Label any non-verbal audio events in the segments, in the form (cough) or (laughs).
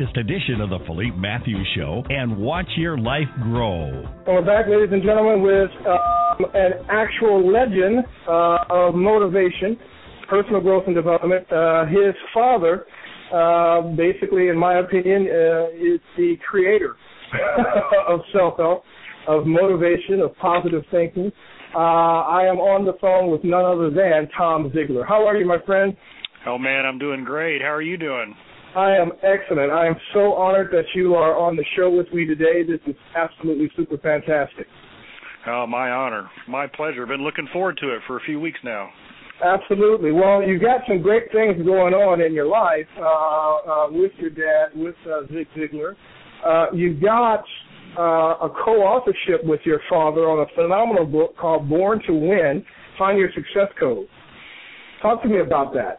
edition of the Philippe Matthews Show and watch your life grow. And we're back, ladies and gentlemen, with um, an actual legend uh, of motivation, personal growth and development. Uh, his father, uh, basically, in my opinion, uh, is the creator (laughs) of self-help, of motivation, of positive thinking. Uh, I am on the phone with none other than Tom Ziglar. How are you, my friend? Oh man, I'm doing great. How are you doing? I am excellent. I am so honored that you are on the show with me today. This is absolutely super fantastic. Oh, my honor. My pleasure. Been looking forward to it for a few weeks now. Absolutely. Well, you've got some great things going on in your life uh, uh, with your dad, with uh, Zig Ziglar. Uh, you've got uh, a co-authorship with your father on a phenomenal book called Born to Win: Find Your Success Code. Talk to me about that.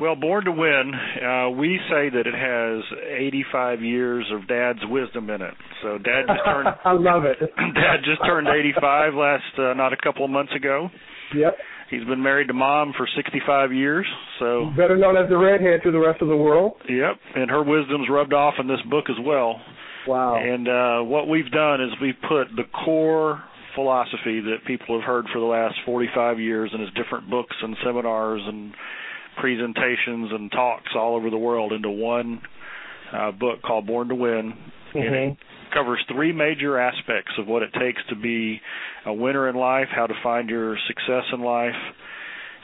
Well, Born to Win, uh, we say that it has 85 years of Dad's wisdom in it. So Dad just turned. (laughs) I love it. (clears throat) Dad just turned 85 last, uh, not a couple of months ago. Yep. He's been married to Mom for 65 years. So better known as the redhead to the rest of the world. Yep, and her wisdom's rubbed off in this book as well. Wow. And uh, what we've done is we've put the core philosophy that people have heard for the last 45 years in his different books and seminars and presentations and talks all over the world into one uh, book called Born to Win. Mm-hmm. And it covers three major aspects of what it takes to be a winner in life, how to find your success in life,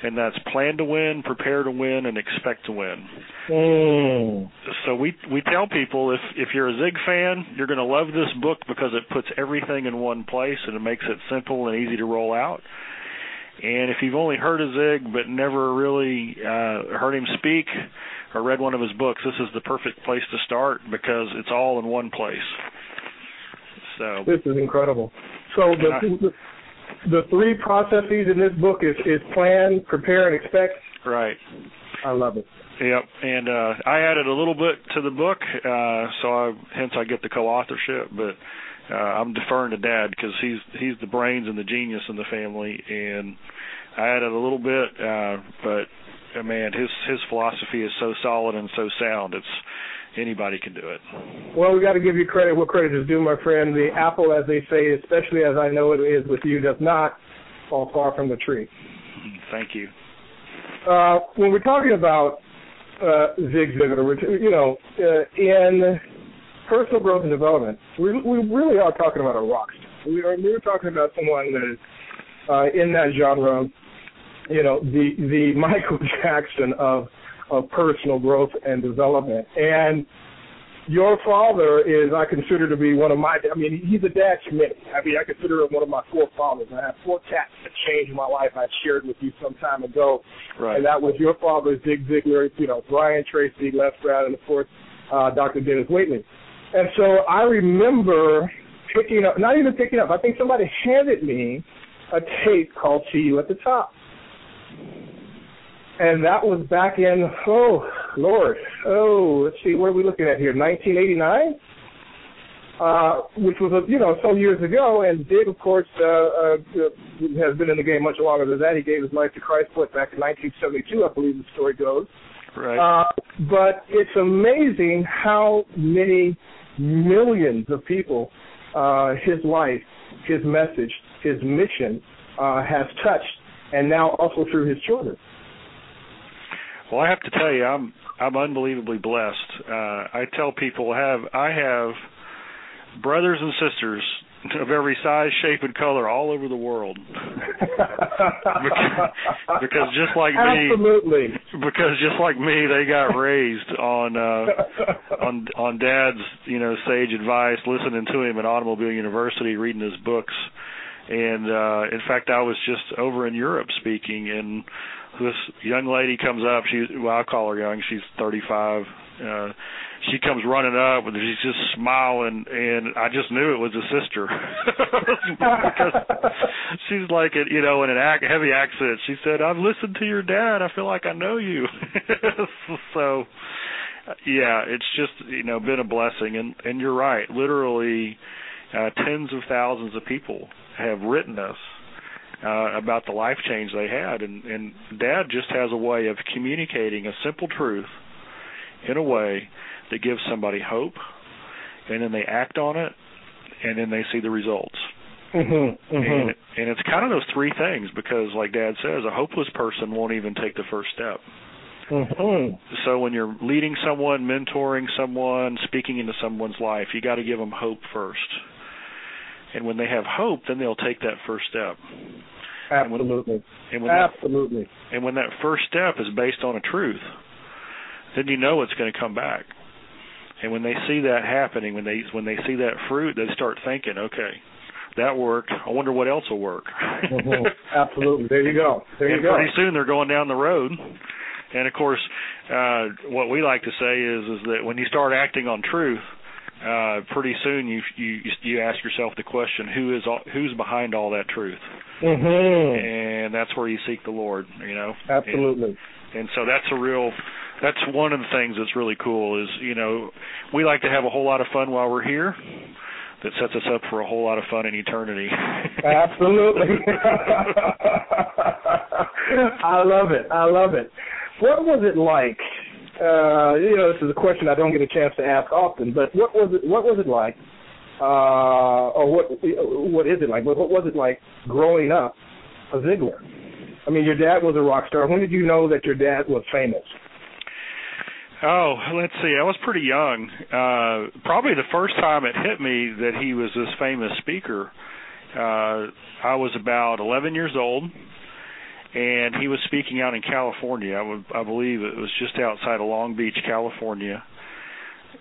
and that's plan to win, prepare to win, and expect to win. Mm. So we we tell people if if you're a Zig fan, you're going to love this book because it puts everything in one place and it makes it simple and easy to roll out. And if you've only heard of Zig but never really uh, heard him speak or read one of his books, this is the perfect place to start because it's all in one place. So this is incredible. So the the, the three processes in this book is is plan, prepare, and expect. Right. I love it. Yep, and uh, I added a little bit to the book, uh, so I, hence I get the co-authorship. But uh, I'm deferring to Dad because he's he's the brains and the genius in the family, and I added a little bit, uh, but uh, man, his his philosophy is so solid and so sound. It's anybody can do it. Well, we got to give you credit where credit is due, my friend. The apple, as they say, especially as I know it is with you, does not fall far from the tree. Thank you. Uh, when we're talking about uh, Zig Ziglar, you know, uh, in personal growth and development, we, we really are talking about a rock star. We are we're talking about someone that is uh, in that genre, you know, the the (laughs) Michael Jackson of of personal growth and development. And your father is, I consider to be one of my. I mean, he's a dad to me. I mean, I consider him one of my four fathers. I have four cats that changed my life. I shared with you some time ago, right. and that was your father, Zig Ziglar. You know, Brian Tracy, Les Brown, and of course, uh, Dr. Dennis Waitley. And so I remember picking up, not even picking up. I think somebody handed me a tape called "See You at the Top." and that was back in oh Lord oh let's see what are we looking at here 1989 uh, which was you know some years ago and Dave of course uh, uh, has been in the game much longer than that he gave his life to Christ back in 1972 I believe the story goes right uh, but it's amazing how many millions of people uh, his life his message his mission uh, has touched and now also through his children well, I have to tell you, I'm I'm unbelievably blessed. Uh, I tell people have I have brothers and sisters of every size, shape, and color all over the world. (laughs) because, because just like me Absolutely. me, because just like me, they got (laughs) raised on uh on on dad's, you know, sage advice, listening to him at Automobile University, reading his books. And uh in fact I was just over in Europe speaking and this young lady comes up, she well I call her young, she's 35. Uh she comes running up and she's just smiling and I just knew it was a sister. (laughs) Because she's like it you know in an ac- heavy accent. She said I've listened to your dad. I feel like I know you. (laughs) So yeah it's just you know been a blessing. And and you're right. Literally uh tens of thousands of people have written us uh about the life change they had. And and dad just has a way of communicating a simple truth in a way that gives somebody hope, and then they act on it, and then they see the results. Mm-hmm, mm-hmm. And, and it's kind of those three things because, like Dad says, a hopeless person won't even take the first step. Mm-hmm. So when you're leading someone, mentoring someone, speaking into someone's life, you got to give them hope first. And when they have hope, then they'll take that first step. Absolutely. And when, Absolutely. That, and when that first step is based on a truth, then you know it's going to come back. And when they see that happening, when they when they see that fruit, they start thinking, okay, that worked. I wonder what else will work. mm-hmm. (laughs) Absolutely. There you go. There and you go. Pretty soon they're going down the road. And of course, uh what we like to say is is that when you start acting on truth, uh pretty soon you you you ask yourself the question who is all, who's behind all that truth. Mm-hmm. And that's where you seek the Lord, you know. Absolutely. And, and so that's a real that's one of the things that's really cool is you know we like to have a whole lot of fun while we're here. That sets us up for a whole lot of fun in eternity. (laughs) Absolutely. (laughs) I love it. I love it. What was it like uh you know this is a question i don't get a chance to ask often but what was it what was it like uh or what what is it like? What, what was it like growing up a Ziglar i mean your dad was a rock star. When did you know that your dad was famous Oh, let's see. I was pretty young. Uh probably the first time it hit me that he was this famous speaker. Uh I was about 11 years old and he was speaking out in California. I would I believe it was just outside of Long Beach, California.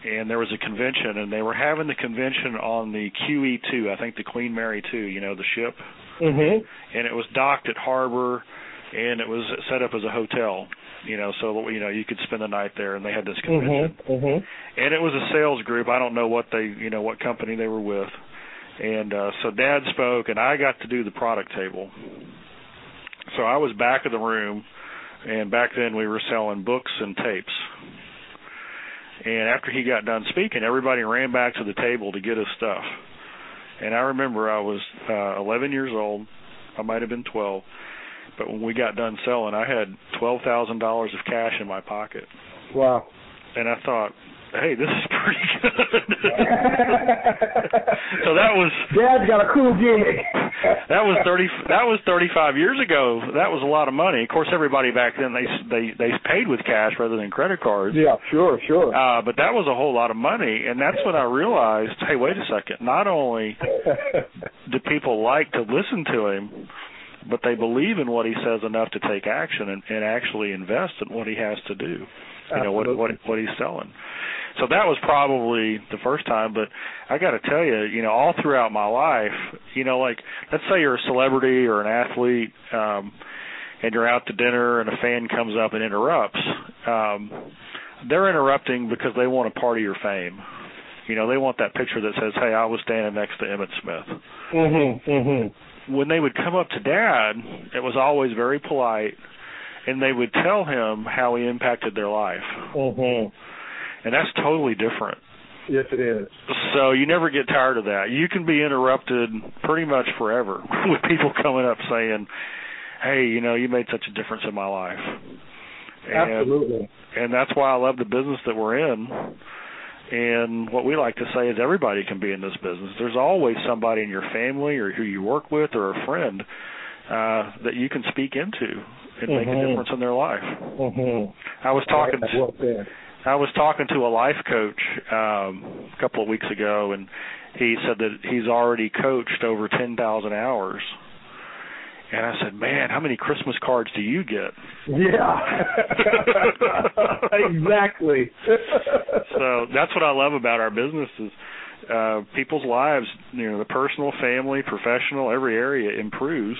And there was a convention and they were having the convention on the QE2, I think the Queen Mary 2, you know, the ship. Mhm. And it was docked at harbor and it was set up as a hotel you know, so you know you could spend the night there, and they had this convention, mm-hmm, mm-hmm. and it was a sales group. I don't know what they, you know, what company they were with, and uh, so Dad spoke, and I got to do the product table. So I was back of the room, and back then we were selling books and tapes. And after he got done speaking, everybody ran back to the table to get his stuff. And I remember I was uh 11 years old. I might have been 12 but when we got done selling, I had twelve thousand dollars of cash in my pocket. Wow. And I thought, hey, this is (laughs) pretty good. (laughs) so that was Dad's got a cool gig. (laughs) that was thirty. That was thirty-five years ago. That was a lot of money. Of course, everybody back then they they they paid with cash rather than credit cards. Yeah, sure, sure. Uh, but that was a whole lot of money, and that's when I realized, hey, wait a second. Not only do people like to listen to him, but they believe in what he says enough to take action and, and actually invest in what he has to do. You know what what what he's selling. So that was probably the first time, but I got to tell you, you know, all throughout my life, you know, like let's say you're a celebrity or an athlete, um, and you're out to dinner and a fan comes up and interrupts. Um, they're interrupting because they want a part of your fame. You know, they want that picture that says, "Hey, I was standing next to Emmitt Smith." Mhm. Mhm when they would come up to dad, it was always very polite, and they would tell him how he impacted their life. Mm-hmm. And that's totally different. Yes, it is. So you never get tired of that. You can be interrupted pretty much forever (laughs) with people coming up saying, "Hey, you know, you made such a difference in my life." And, Absolutely. And that's why I love the business that we're in and what we like to say is everybody can be in this business. There's always somebody in your family or who you work with or a friend uh, that you can speak into and mm-hmm. make a difference in their life. Mm-hmm. I was talking. Well I was talking to a life coach um, a couple of weeks ago, and he said that he's already coached over ten thousand hours. And I said, "Man, how many Christmas cards do you get?" Yeah, (laughs) exactly. so that's what I love about our business is uh people's lives, you know, the personal, family, professional, every area improves,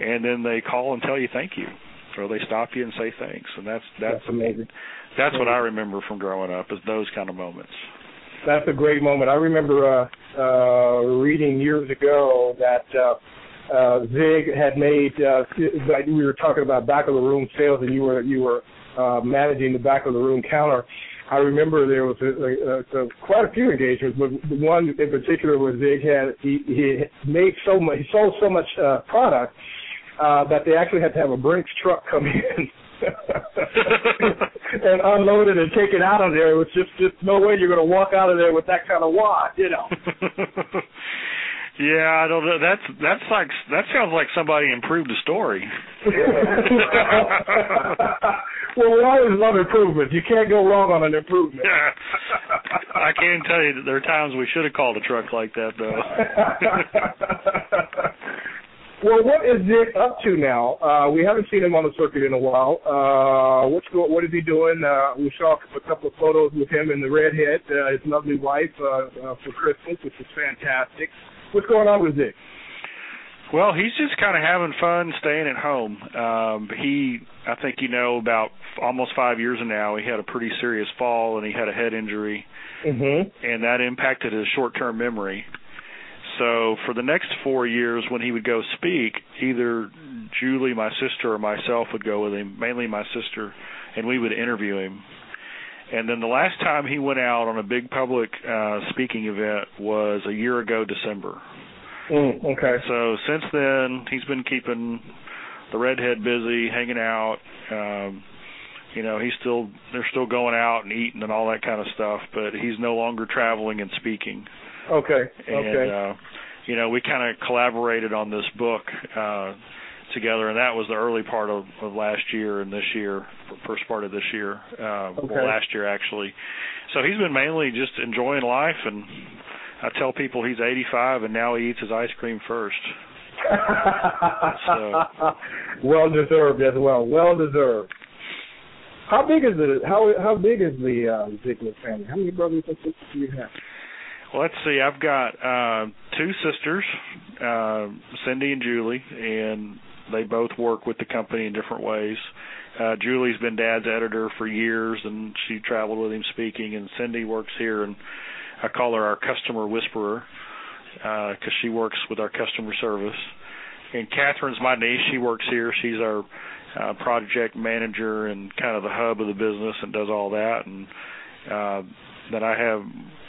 and then they call and tell you thank you, or they stop you and say thanks, and that's that's, that's amazing. That's what I remember from growing up is those kind of moments. That's a great moment. I remember uh, uh, reading years ago that uh, uh, Zig had made. Uh, like we were talking about back of the room sales, and you were you were uh, managing the back of the room counter. I remember there was a, a, a, quite a few engagements, but the one in particular was Zig had he, he made so much, he sold so much uh, product uh, that they actually had to have a Brinks truck come (laughs) in (laughs) and unload it and take it out of there. It was just just no way you're going to walk out of there with that kind of wad, you know. (laughs) Yeah, I don't know. That's that's like that sounds like somebody improved the story. (laughs) well, we always love improvements. You can't go wrong on an improvement. (laughs) I can tell you that there are times we should have called a truck like that, though. (laughs) well, what is Zig up to now? Uh, we haven't seen him on the circuit in a while. Uh, what's go- what is he doing? Uh, we saw a couple of photos with him and the redhead, uh, his lovely wife, uh, uh, for Christmas, which is fantastic. What's going on with Zig? Well, he's just kind of having fun staying at home. Um, he, I think you know, about almost five years now, he had a pretty serious fall and he had a head injury, mm-hmm. and that impacted his short-term memory. So for the next four years, when he would go speak, either Julie, my sister, or myself would go with him. Mainly my sister, and we would interview him. And then the last time he went out on a big public uh, speaking event was a year ago, December. Mm, okay. So since then, he's been keeping the redhead busy, hanging out. Um, you know, he's still they're still going out and eating and all that kind of stuff, but he's no longer traveling and speaking. Okay. And, okay. Uh, you know, we kind of collaborated on this book uh, together, and that was the early part of, of last year and this year, first part of this year, uh, okay. well, last year actually. So he's been mainly just enjoying life, and I tell people he's 85, and now he eats his ice cream first. so. (laughs) Well deserved as well. Well deserved. How big is the how how big is the uh, Ziglar family? How many brothers and sisters do you have? Well, let's see. I've got uh, two sisters, uh, Cindy and Julie, and they both work with the company in different ways. Uh, Julie's been Dad's editor for years, and she traveled with him speaking. And Cindy works here, and I call her our customer whisperer because uh, she works with our customer service. And Catherine's my niece. She works here. She's our uh, project manager and kind of the hub of the business and does all that. And uh, then I have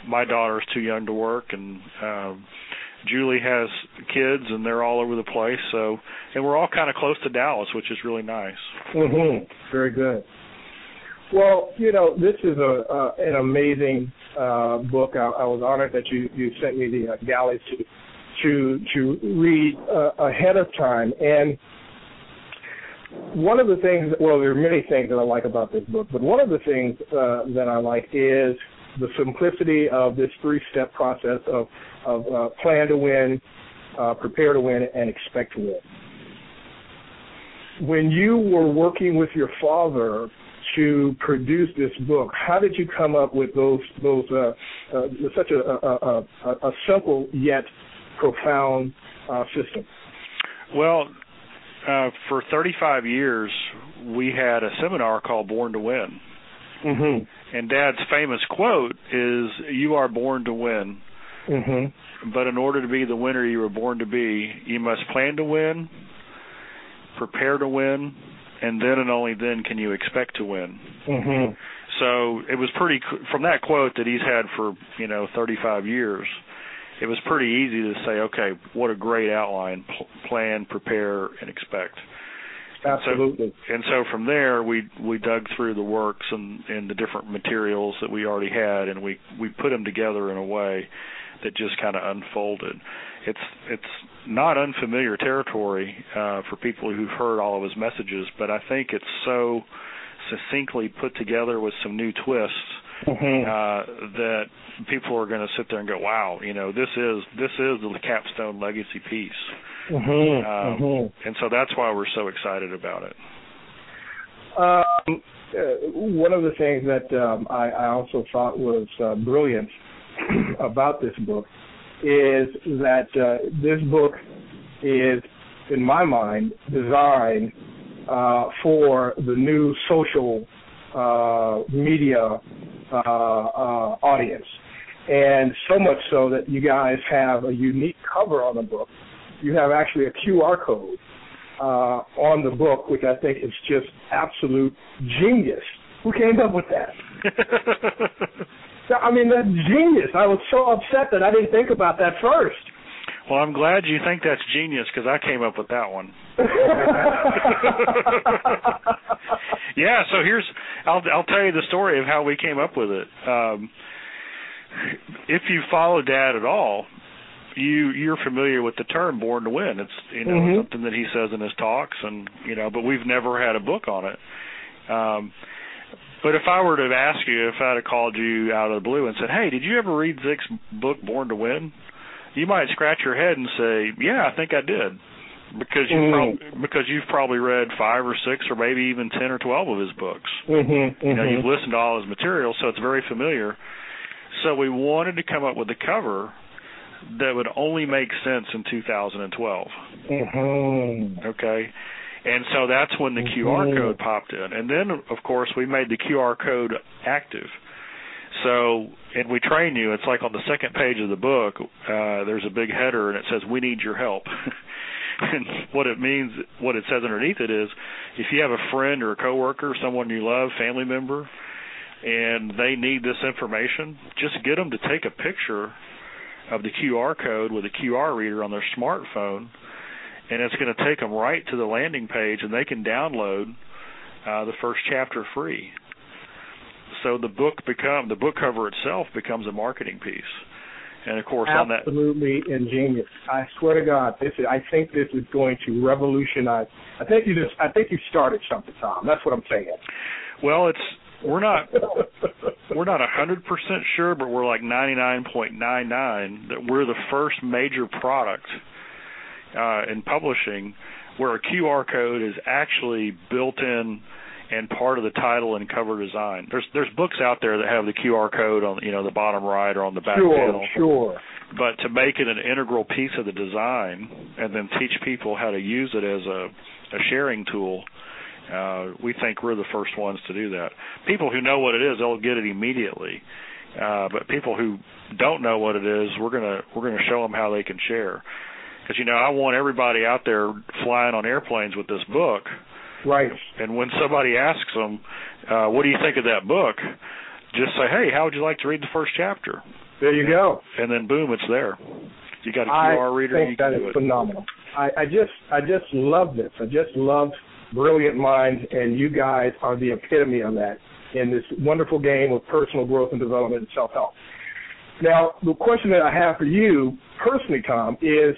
my daughter's too young to work, and uh, Julie has kids, and they're all over the place. So, and we're all kind of close to Dallas, which is really nice. Mm-hmm. Very good. Well, you know, this is a uh, an amazing uh, book. I, I was honored that you you sent me the uh, galleys to to to read uh, ahead of time. And one of the things, well, there are many things that I like about this book, but one of the things uh, that I like is the simplicity of this three-step process of of uh, plan to win, uh, prepare to win, and expect to win. When you were working with your father to produce this book, how did you come up with those those uh, uh, such a, a, a, a simple yet profound uh, system? Well, uh, for 35 years, we had a seminar called Born to Win. Mm-hmm. And Dad's famous quote is, "You are born to win." Mm-hmm. But in order to be the winner you were born to be, you must plan to win, prepare to win, and then and only then can you expect to win. Mm-hmm. So it was pretty from that quote that he's had for you know 35 years. It was pretty easy to say, okay, what a great outline: P- plan, prepare, and expect. Absolutely. And so, and so from there, we we dug through the works and and the different materials that we already had, and we we put them together in a way that just kind of unfolded. It's it's not unfamiliar territory uh, for people who've heard all of his messages, but I think it's so succinctly put together with some new twists mm-hmm. uh, that people are going to sit there and go, "Wow, you know, this is this is the capstone legacy piece." Mm-hmm. Um, mm-hmm. And so that's why we're so excited about it. Um, uh, one of the things that um, I, I also thought was uh, brilliant (clears throat) about this book is that uh, this book is, in my mind, designed uh, for the new social uh, media uh, uh, audience. And so much so that you guys have a unique cover on the book. You have actually a QR code uh, on the book, which I think is just absolute genius. Who came up with that? (laughs) I mean, that's genius. I was so upset that I didn't think about that first. Well, I'm glad you think that's genius because I came up with that one. (laughs) yeah, so here's I'll I'll tell you the story of how we came up with it. Um, if you follow Dad at all, you you're familiar with the term "born to win." It's you know Mhm. something that he says in his talks, and you know, but we've never had a book on it. Um, but if I were to ask you, if I'd have called you out of the blue and said, "Hey, did you ever read Zig's book Born to Win?" You might scratch your head and say, "Yeah, I think I did," because you Mm. prob- because you've probably read five or six or maybe even ten or twelve of his books. Mm-hmm, You know, you've listened to all his material, so it's very familiar. So we wanted to come up with a cover that would only make sense in 2012. Mm-hmm. Okay. And so that's when the QR Mhm. code popped in. And then, of course, we made the QR code active. So, and we train you. It's like on the second page of the book, uh, there's a big header and it says, We need your help. (laughs) and what it means, what it says underneath it is if you have a friend or a coworker, someone you love, family member, and they need this information, just get them to take a picture of the QR code with a QR reader on their smartphone, and it's going to take them right to the landing page, and they can download uh, the first chapter free. So the book become the book cover itself becomes a marketing piece, and of course on that Absolutely ingenious. I swear to God, this is. I think this is going to revolutionize. I think you just. I think you started something, Tom. That's what I'm saying. well, it's we're not we're not a hundred percent sure, but we're like ninety nine point nine nine that we're the first major product uh, in publishing where a QR code is actually built in and part of the title and cover design. There's there's books out there that have the QR code on you know the bottom right or on the back sure, panel. sure. But to make it an integral piece of the design and then teach people how to use it as a, a sharing tool, uh, we think we're the first ones to do that. People who know what it is, they'll get it immediately. Uh, but people who don't know what it is, we're gonna we're gonna show them how they can share. Because you know, I want everybody out there flying on airplanes with this book. Right. And when somebody asks them, uh, "What do you think of that book?" just say, "Hey, how would you like to read the first chapter?" There you go. And then boom, it's there. You got a I QR reader, I think that is it. phenomenal. I, I just, I just love this. I just love brilliant minds, and you guys are the epitome of that in this wonderful game of personal growth and development and self-help. Now, the question that I have for you personally, Tom, is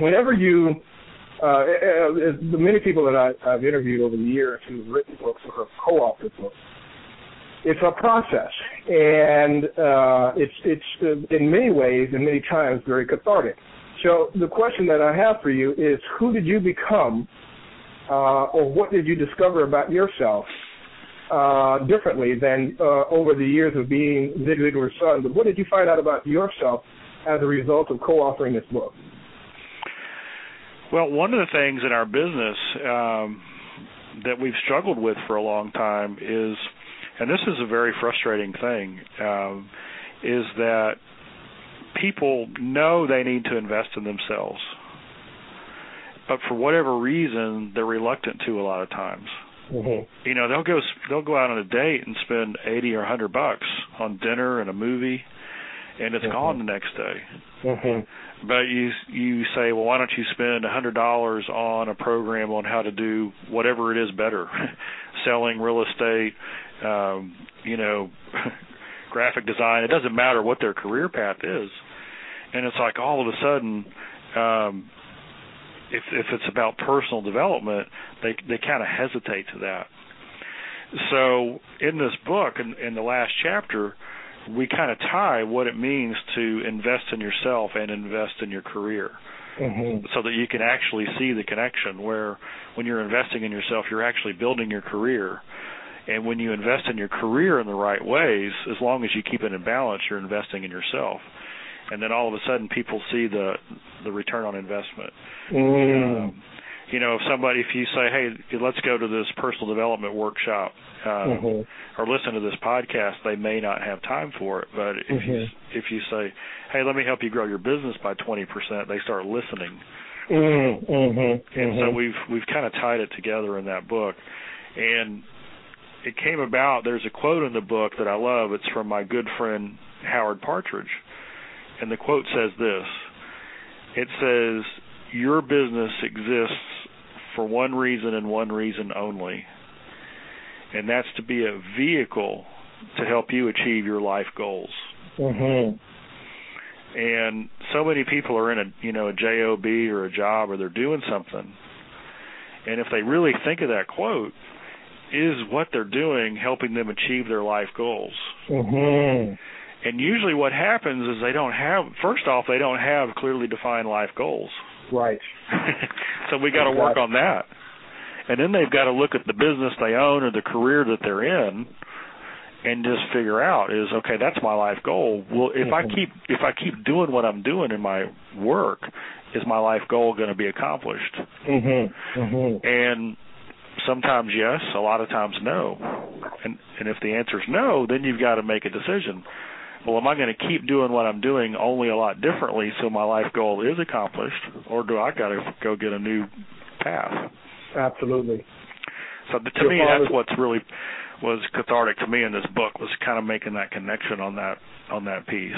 whenever you, uh, uh, the many people that I, I've interviewed over the years who've written books or have co-authored books, it's a process, and uh, it's it's uh, in many ways and many times very cathartic. So the question that I have for you is, who did you become, uh, or what did you discover about yourself uh, differently than uh, over the years of being Zig Ziglar's son? But what did you find out about yourself as a result of co-authoring this book? Well, one of the things in our business um, that we've struggled with for a long time is, and this is a very frustrating thing, um, is that people know they need to invest in themselves, but for whatever reason, they're reluctant to a lot of times. Mm-hmm. You know, they'll go they'll go out on a date and spend eighty or a hundred bucks on dinner and a movie, and it's Mhm. gone the next day Mm-hmm. but you you say, well, why don't you spend a hundred dollars on a program on how to do whatever it is better, (laughs) selling real estate, um, you know, (laughs) graphic design. It doesn't matter what their career path is, and it's like all of a sudden, um, if if it's about personal development, they they kind of hesitate to that. So in this book, in, in the last chapter, we kind of tie what it means to invest in yourself and invest in your career. Mm-hmm. so that you can actually see the connection where when you're investing in yourself you're actually building your career and when you invest in your career in the right ways as long as you keep it in balance you're investing in yourself and then all of a sudden people see the the return on investment Mm. um, you know if somebody if you say hey let's go to this personal development workshop uh, Mhm. or listen to this podcast, they may not have time for it. But if you Mhm. if you say, "Hey, let me help you grow your business by 20%," they start listening. Mm, mhm, And so mhm. we've we've kind of tied it together in that book. And it came about there's a quote in the book that I love. It's from my good friend Howard Partridge. And the quote says this. It says, "Your business exists for one reason and one reason only." And that's to be a vehicle to help you achieve your life goals. Mhm. And so many people are in a you know a job or a job or they're doing something, and if they really think of that quote, is what they're doing helping them achieve their life goals? Mhm. And usually, what happens is they don't have. First off, they don't have clearly defined life goals. Right. (laughs) so we got to work on that. And then they've got to look at the business they own or the career that they're in and just figure out is okay, that's my life goal. Well, if I Mhm. keep if I keep doing what I'm doing in my work, is my life goal going to be accomplished? Mhm. Mhm. And sometimes yes, a lot of times no. And and if the answer is no, then you've got to make a decision. Well, am I going to keep doing what I'm doing only a lot differently so my life goal is accomplished, or do I got to go get a new path? Absolutely. So to Your me, father- that's what's really was cathartic to me in this book was kind of making that connection on that on that piece.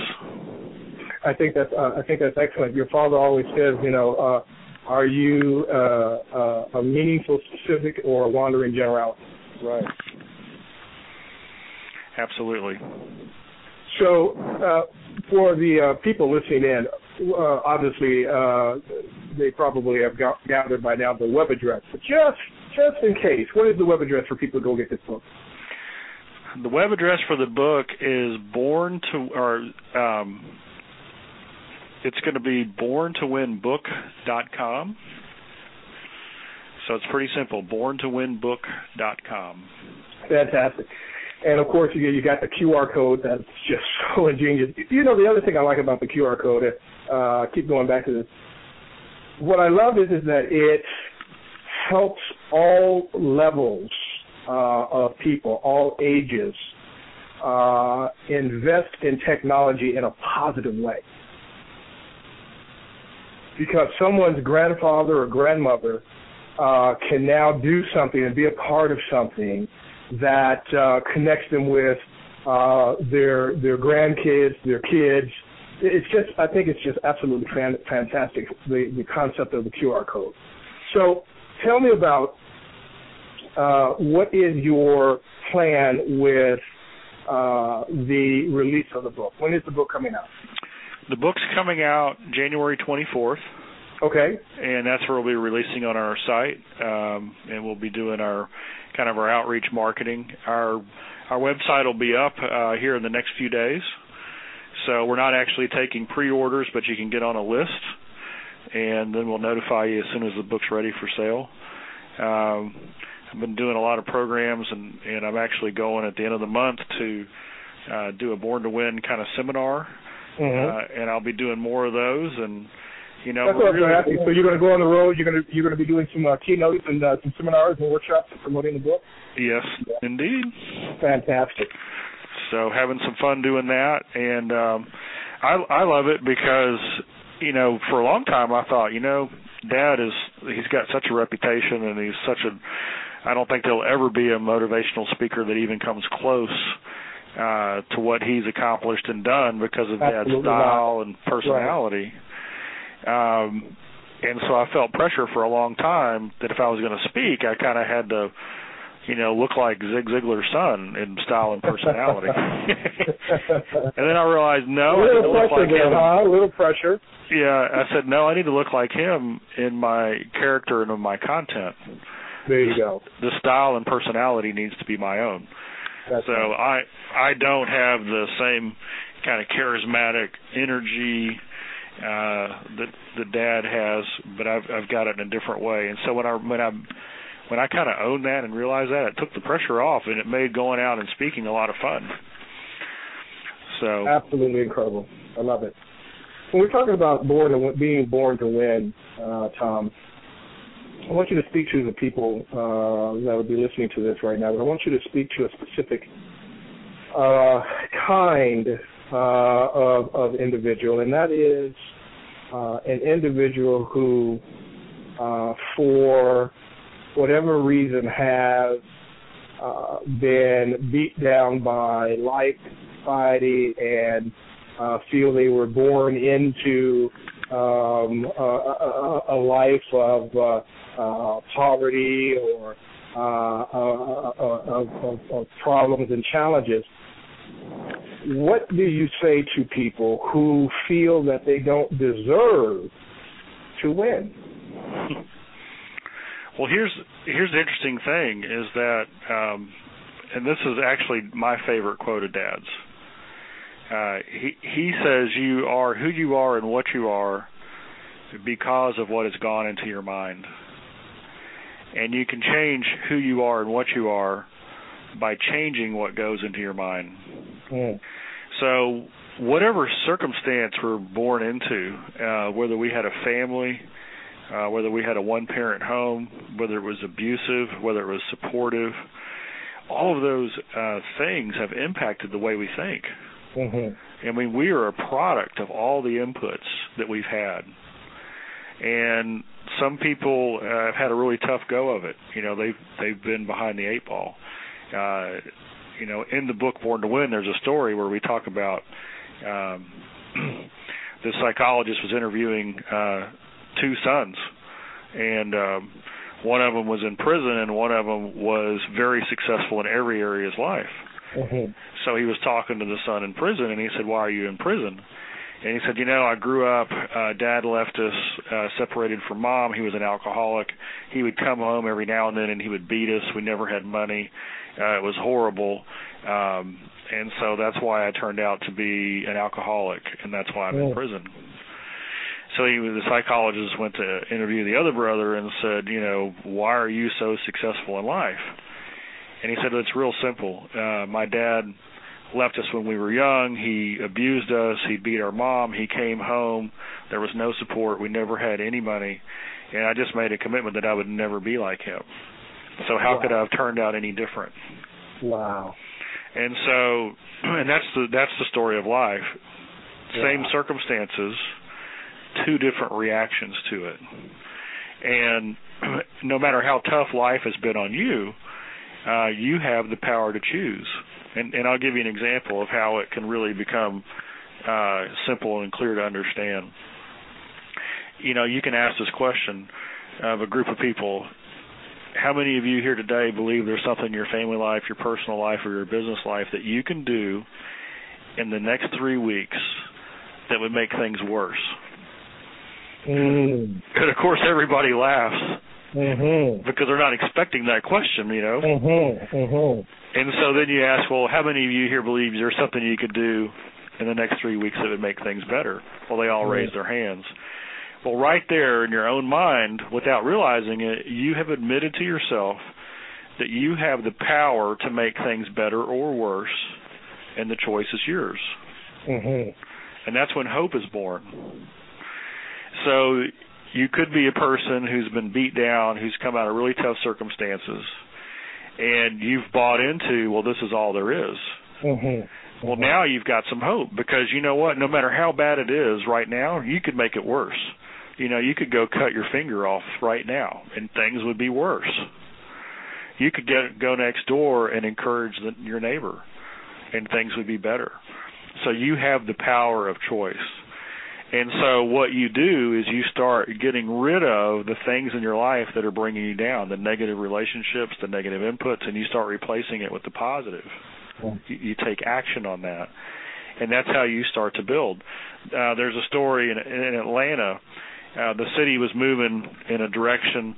I think that's uh, I think that's excellent. Your father always says, you know, uh, are you uh, uh, a meaningful specific or a wandering generality? Right. Absolutely. So, uh, for the uh, people listening in, uh, obviously uh, they probably have got, gathered by now the web address. But just just in case, what is the web address for people to go get this book? The web address for the book is born to or um, it's going to be borntowinbook.com. So it's pretty simple, borntowinbook.com. Fantastic. And of course, you you got the QR code. That's just (laughs) so ingenious. You know, the other thing I like about the QR code, uh, keep going back to this. What I love is is that it helps all levels uh, of people, all ages, uh, invest in technology in a positive way. Because someone's grandfather or grandmother uh, can now do something and be a part of something that uh, connects them with uh, their their grandkids, their kids. It's just, I think it's just absolutely fan- fantastic the the concept of the QR code. So, tell me about uh, what is your plan with uh, the release of the book? When is the book coming out? The book's coming out January 24th. Okay. and that's where we'll be releasing on our site, um, and we'll be doing our kind of our outreach marketing. Our our website will be up uh, here in the next few days, so we're not actually taking pre-orders, but you can get on a list, and then we'll notify you as soon as the book's ready for sale. Um, I've been doing a lot of programs, and and I'm actually going at the end of the month to uh, do a Born to Win kind of seminar, Mm-hmm. uh, and I'll be doing more of those and. You know, That's we're I was going to ask. So you're going to go on the road. You're going to you're going to be doing some uh, keynotes and uh, some seminars and workshops promoting the book. Yes, indeed. Fantastic. So having some fun doing that, and um, I I love it because you know for a long time I thought you know Dad is he's got such a reputation and he's such a I don't think there'll ever be a motivational speaker that even comes close uh to what he's accomplished and done because of Dad's Absolutely style and personality. Um and so I felt pressure for a long time that if I was going to speak, I kind of had to you know, look like Zig Ziglar's son in style and personality. (laughs) and then I realized no, a I need to look like there, him. huh? A little pressure. Yeah, I said no, I need to look like him in my character and in my content. There you go. The style and personality needs to be my own. That's So I I don't have the same kind of charismatic energy that that Dad has, but I've I've got it in a different way. And so when I when I when I kind of owned that and realized that, it took the pressure off, and it made going out and speaking a lot of fun. So absolutely incredible. I love it. When we're talking about born to, being born to win, uh, Tom, I want you to speak to the people uh, that would be listening to this right now. But I want you to speak to a specific uh, kind uh, of, of individual, and that is uh, an individual who, uh, for whatever reason, has uh, been beat down by life, society, and uh, feel they were born into um, a, a, a life of uh, uh, poverty or uh, uh, uh, of, of, of problems and challenges. What do you say to people who feel that they don't deserve to win? (laughs) Well, here's here's the interesting thing is that, um, and this is actually my favorite quote of Dad's. Uh, he he says you are who you are and what you are because of what has gone into your mind, and you can change who you are and what you are by changing what goes into your mind. Mm. So whatever circumstance we're born into, uh, whether we had a family, uh, whether we had a one-parent home, whether it was abusive, whether it was supportive, all of those uh, things have impacted the way we think. Mm-hmm. I mean, we are a product of all the inputs that we've had, and some people uh, have had a really tough go of it. You know, they've they've been behind the eight ball. Uh, you know, in the book Born to Win, there's a story where we talk about um, (clears throat) the psychologist was interviewing uh, two sons, and um, one of them was in prison, and one of them was very successful in every area of his life. Mm-hmm. So he was talking to the son in prison, and he said, "Why are you in prison?" And he said, "You know, I grew up. Uh, Dad left us, uh, separated from Mom. He was an alcoholic. He would come home every now and then, and he would beat us. We never had money. Uh, it was horrible." Um, and so that's why I turned out to be an alcoholic, and that's why I'm Yeah. in prison. So he, the psychologist went to interview the other brother and said, you know, why are you so successful in life? And he said, it's real simple. Uh, my dad left us when we were young. He abused us. He beat our mom. He came home. There was no support. We never had any money. And I just made a commitment that I would never be like him. So how Wow. could I have turned out any different? Wow. And so, (clears throat) and that's the that's the story of life. Same circumstances, two different reactions to it. And (clears throat) no matter how tough life has been on you, uh, you have the power to choose. And, and I'll give you an example of how it can really become uh, simple and clear to understand. You know, you can ask this question of a group of people how many of you here today believe there's something in your family life, your personal life, or your business life that you can do in the next three weeks that would make things worse? Mm. And of course, everybody laughs Mhm. because they're not expecting that question, you know. Mhm. Mhm. And so then you ask, well, how many of you here believe there's something you could do in the next three weeks that would make things better? Well, they all Mhm. raise their hands. Well, right there in your own mind, without realizing it, you have admitted to yourself that you have the power to make things better or worse, and the choice is yours. Mhm. And that's when hope is born. So you could be a person who's been beat down, who's come out of really tough circumstances, and you've bought into, well, this is all there is. Mhm. Well, now you've got some hope because you know what? No matter how bad it is right now, you could make it worse. You know, you could go cut your finger off right now, and things would be worse. You could get go next door and encourage the, your neighbor, and things would be better. So you have the power of choice. And so what you do is you start getting rid of the things in your life that are bringing you down, the negative relationships, the negative inputs, and you start replacing it with the positive you, you take action on that, and that's how you start to build. Uh, there's a story in, in Atlanta. Uh, the city was moving in a direction,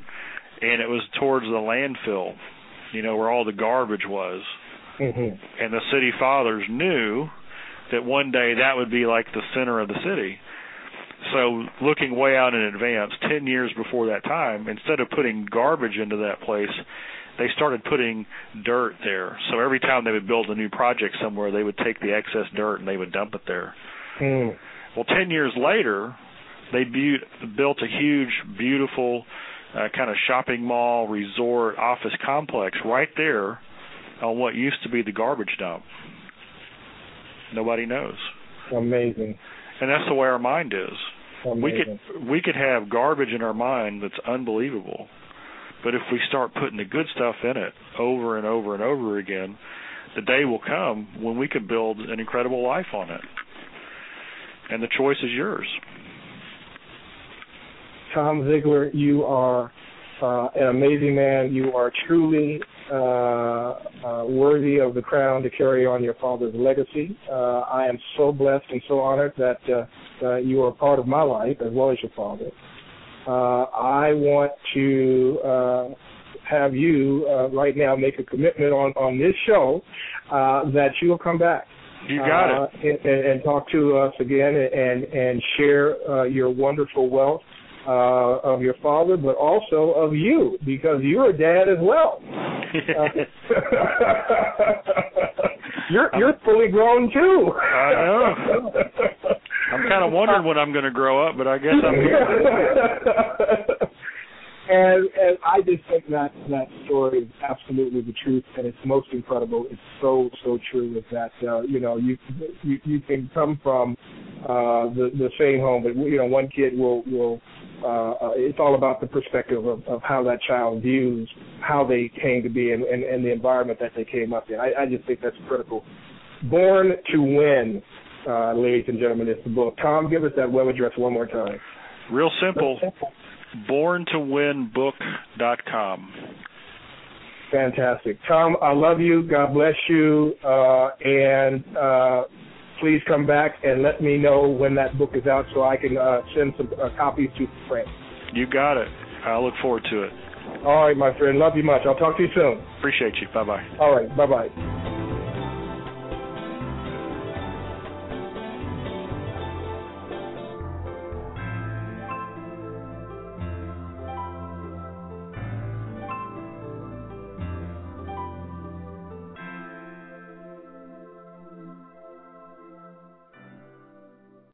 and it was towards the landfill, you know, where all the garbage was. Mhm. And the city fathers knew that one day that would be like the center of the city. So looking way out in advance, 10 years before that time, instead of putting garbage into that place, they started putting dirt there. So every time they would build a new project somewhere, they would take the excess dirt and they would dump it there. Mm. Well, 10 years later, they bu- built a huge, beautiful uh, kind of shopping mall, resort, office complex right there on what used to be the garbage dump. Nobody knows. Amazing. And that's the way our mind is. Amazing. We could we could have garbage in our mind that's unbelievable. But if we start putting the good stuff in it over and over and over again, the day will come when we could build an incredible life on it. And the choice is yours. Tom Ziglar, you are uh, an amazing man. You are truly uh, uh, worthy of the crown to carry on your father's legacy. Uh, I am so blessed and so honored that uh, you are a part of my life as well as your father. Uh, I want to uh, have you uh, right now make a commitment on on this show uh, that you will come back. You got uh, it. And, and, talk to us again and and share uh, your wonderful wealth uh, of your father, but also of you because you're a dad as well. (laughs) you're you're fully grown too. I know. I'm kind of (laughs) wondering when I'm going to grow up, but I guess I'm here. (laughs) and and I just think that that story is absolutely the truth, and it's most incredible. It's so so true. Is that uh, you know you you you can come from uh, the the same home, but you know one kid will will. Uh, uh, it's all about the perspective of, of how that child views how they came to be and, and, and the environment that they came up in. I, I just think that's critical. Born to Win, uh, ladies and gentlemen, is the book. Tom, give us that web address one more time. Real simple Born to Win borntowinbook.com. Fantastic. Tom, I love you. God bless you. Uh, and uh, please come back and let me know when that book is out so I can uh, send some uh, copies to friends. You got it. I look forward to it. All right, my friend. Love you much. I'll talk to you soon. Appreciate you. Bye bye. All right. Bye bye.